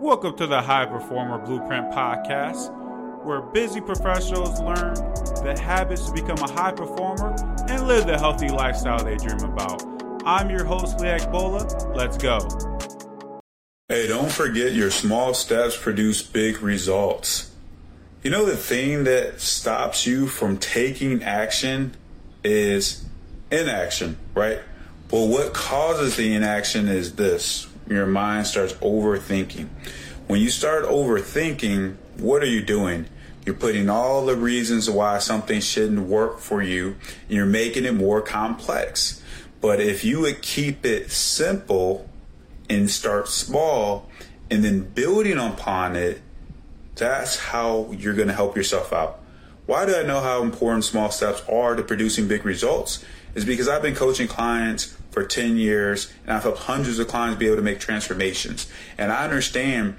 Welcome to the High Performer Blueprint Podcast, where busy professionals learn the habits to become a high performer and live the healthy lifestyle they dream about. I'm your host, Liak Bola. Let's go. Hey, don't forget your small steps produce big results. You know, the thing that stops you from taking action is inaction, right? Well, what causes the inaction is this your mind starts overthinking. When you start overthinking, what are you doing? You're putting all the reasons why something shouldn't work for you, and you're making it more complex. But if you would keep it simple and start small and then building upon it, that's how you're going to help yourself out. Why do I know how important small steps are to producing big results? Is because I've been coaching clients for 10 years and I've helped hundreds of clients be able to make transformations. And I understand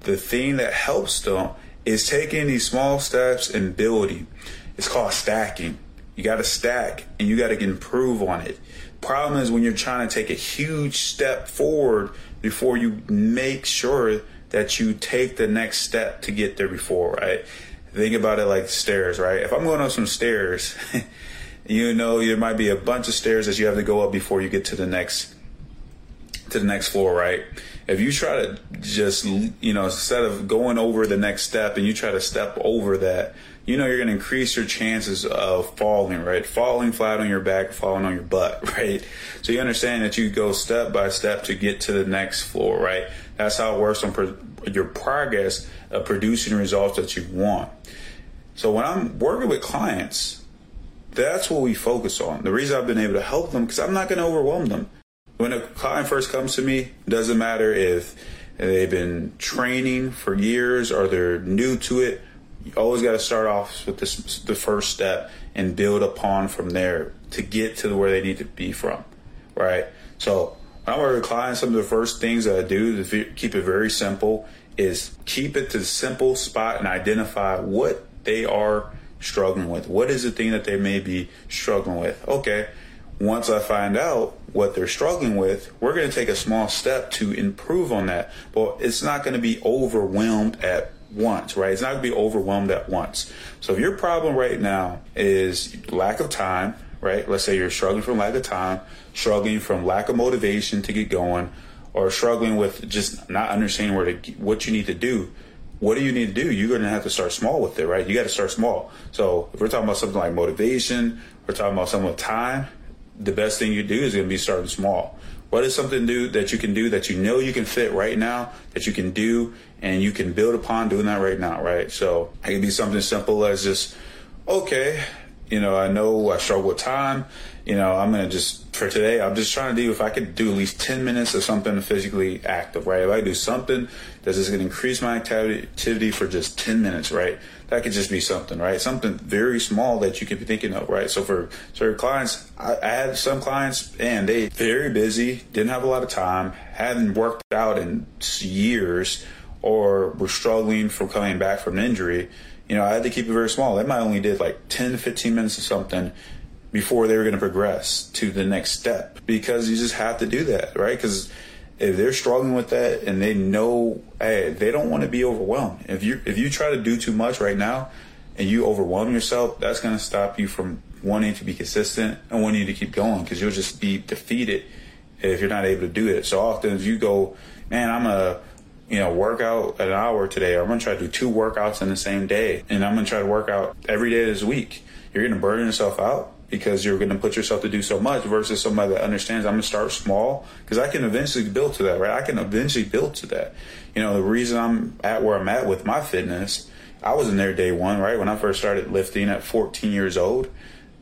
the thing that helps them is taking these small steps and building. It's called stacking. You got to stack and you got to improve on it. Problem is when you're trying to take a huge step forward before you make sure that you take the next step to get there before, right? Think about it like stairs, right? If I'm going up some stairs, you know there might be a bunch of stairs that you have to go up before you get to the next to the next floor, right? If you try to just, you know, instead of going over the next step and you try to step over that, you know, you're going to increase your chances of falling, right? Falling flat on your back, falling on your butt, right? So you understand that you go step by step to get to the next floor, right? That's how it works on pro- your progress of producing results that you want. So when I'm working with clients, that's what we focus on. The reason I've been able to help them because I'm not going to overwhelm them. When a client first comes to me, doesn't matter if they've been training for years or they're new to it you always got to start off with this, the first step and build upon from there to get to where they need to be from, right? So when I work with clients, some of the first things that I do to keep it very simple is keep it to the simple spot and identify what they are struggling with. What is the thing that they may be struggling with? Okay, once I find out what they're struggling with, we're going to take a small step to improve on that. But it's not going to be overwhelmed at once, right? It's not going to be overwhelmed at once. So if your problem right now is lack of time, right? Let's say you're struggling from lack of time, struggling from lack of motivation to get going, or struggling with just not understanding where to what you need to do. What do you need to do? You're going to have to start small with it, right? You got to start small. So if we're talking about something like motivation, we're talking about something with time. The best thing you do is going to be starting small. What is something new that you can do that you know you can fit right now that you can do and you can build upon doing that right now, right? So it can be something simple as just, okay, you know, I know I struggle with time. You know, I'm gonna just for today. I'm just trying to do if I could do at least 10 minutes of something physically active, right? If I do something that's just gonna increase my activity for just 10 minutes, right? That could just be something, right? Something very small that you could be thinking of, right? So for certain clients, I, I had some clients and they very busy, didn't have a lot of time, hadn't worked out in years, or were struggling from coming back from an injury you know, I had to keep it very small. They might only did like 10 to 15 minutes of something before they were going to progress to the next step because you just have to do that, right? Because if they're struggling with that and they know, hey, they don't want to be overwhelmed. If you if you try to do too much right now and you overwhelm yourself, that's going to stop you from wanting to be consistent and wanting to keep going because you'll just be defeated if you're not able to do it. So often, if you go, man, I'm a you know, work out an hour today, or I'm to try to do two workouts in the same day, and I'm to try to work out every day this week. You're to burn yourself out because you're going to put yourself to do so much versus somebody that understands I'm going to start small because I can eventually build to that, right? I can eventually build to that. You know, the reason I'm at where I'm at with my fitness, I wasn't there day one, right? When I first started lifting at 14 years old,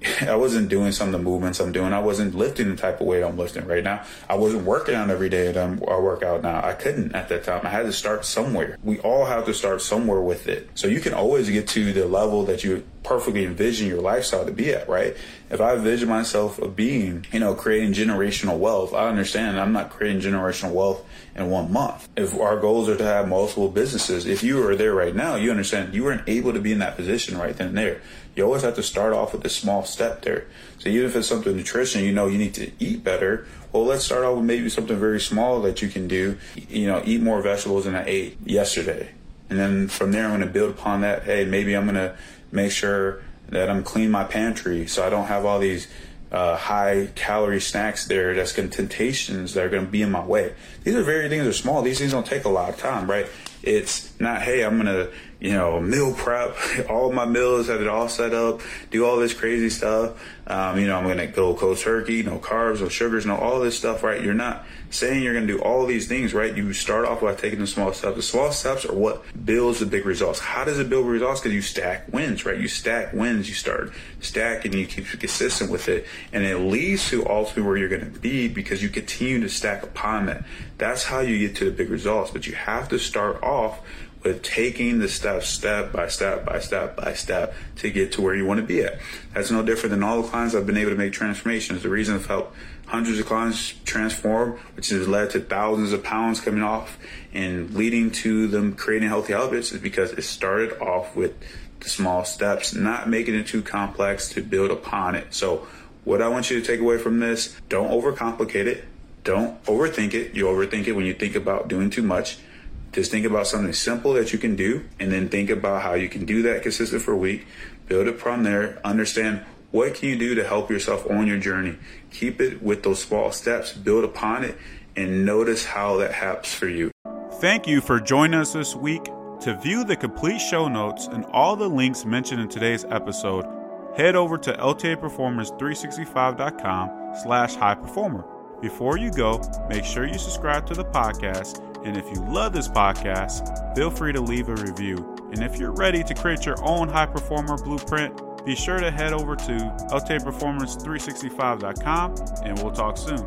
I wasn't doing some of the movements I'm doing. I wasn't lifting the type of weight I'm lifting right now. I wasn't working out every day that I'm, I work out now. I couldn't at that time. I had to start somewhere. We all have to start somewhere with it. So you can always get to the level that you perfectly envision your lifestyle to be at, right? If I envision myself of being, you know, creating generational wealth, I understand I'm not creating generational wealth in one month. If our goals are to have multiple businesses, if you are there right now, you understand you weren't able to be in that position right then and there. You always have to start off with a small step there. So even if it's something nutrition, you know you need to eat better. Well, let's start off with maybe something very small that you can do. You know, eat more vegetables than I ate yesterday. And then from there, I'm going to build upon that. Hey, maybe I'm going to make sure that I'm clean my pantry so I don't have all these uh, high calorie snacks there that's going temptations that are going to be in my way. These are very things are small. These things don't take a lot of time, right? It's not, hey, I'm going to, you know, meal prep, all my meals, have it all set up, do all this crazy stuff. Um, you know, I'm going to go cold turkey, no carbs, no sugars, no all this stuff, right? You're not saying you're going to do all these things, right? You start off by taking the small steps. The small steps are what builds the big results. How does it build results? Because you stack wins, right? You stack wins, you start stacking, you keep consistent with it, and it leads to ultimately where you're going to be because you continue to stack upon that. That's how you get to the big results. But you have to start off with taking the steps step by step by step by step to get to where you want to be at. That's no different than all the clients I've been able to make transformations. The reason I've helped hundreds of clients transform, which has led to thousands of pounds coming off and leading to them creating healthy habits is because it started off with the small steps, not making it too complex to build upon it. So what I want you to take away from this, don't overcomplicate it. Don't overthink it. You overthink it when you think about doing too much. Just think about something simple that you can do and then think about how you can do that consistent for a week. Build it from there. Understand what can you do to help yourself on your journey. Keep it with those small steps. Build upon it and notice how that happens for you. Thank you for joining us this week. To view the complete show notes and all the links mentioned in today's episode, head over to ltaperformance365.com slash high performer. Before you go, make sure you subscribe to the podcast and if you love this podcast, feel free to leave a review. And if you're ready to create your own high performer blueprint, be sure to head over to ltaperformance365.com and we'll talk soon.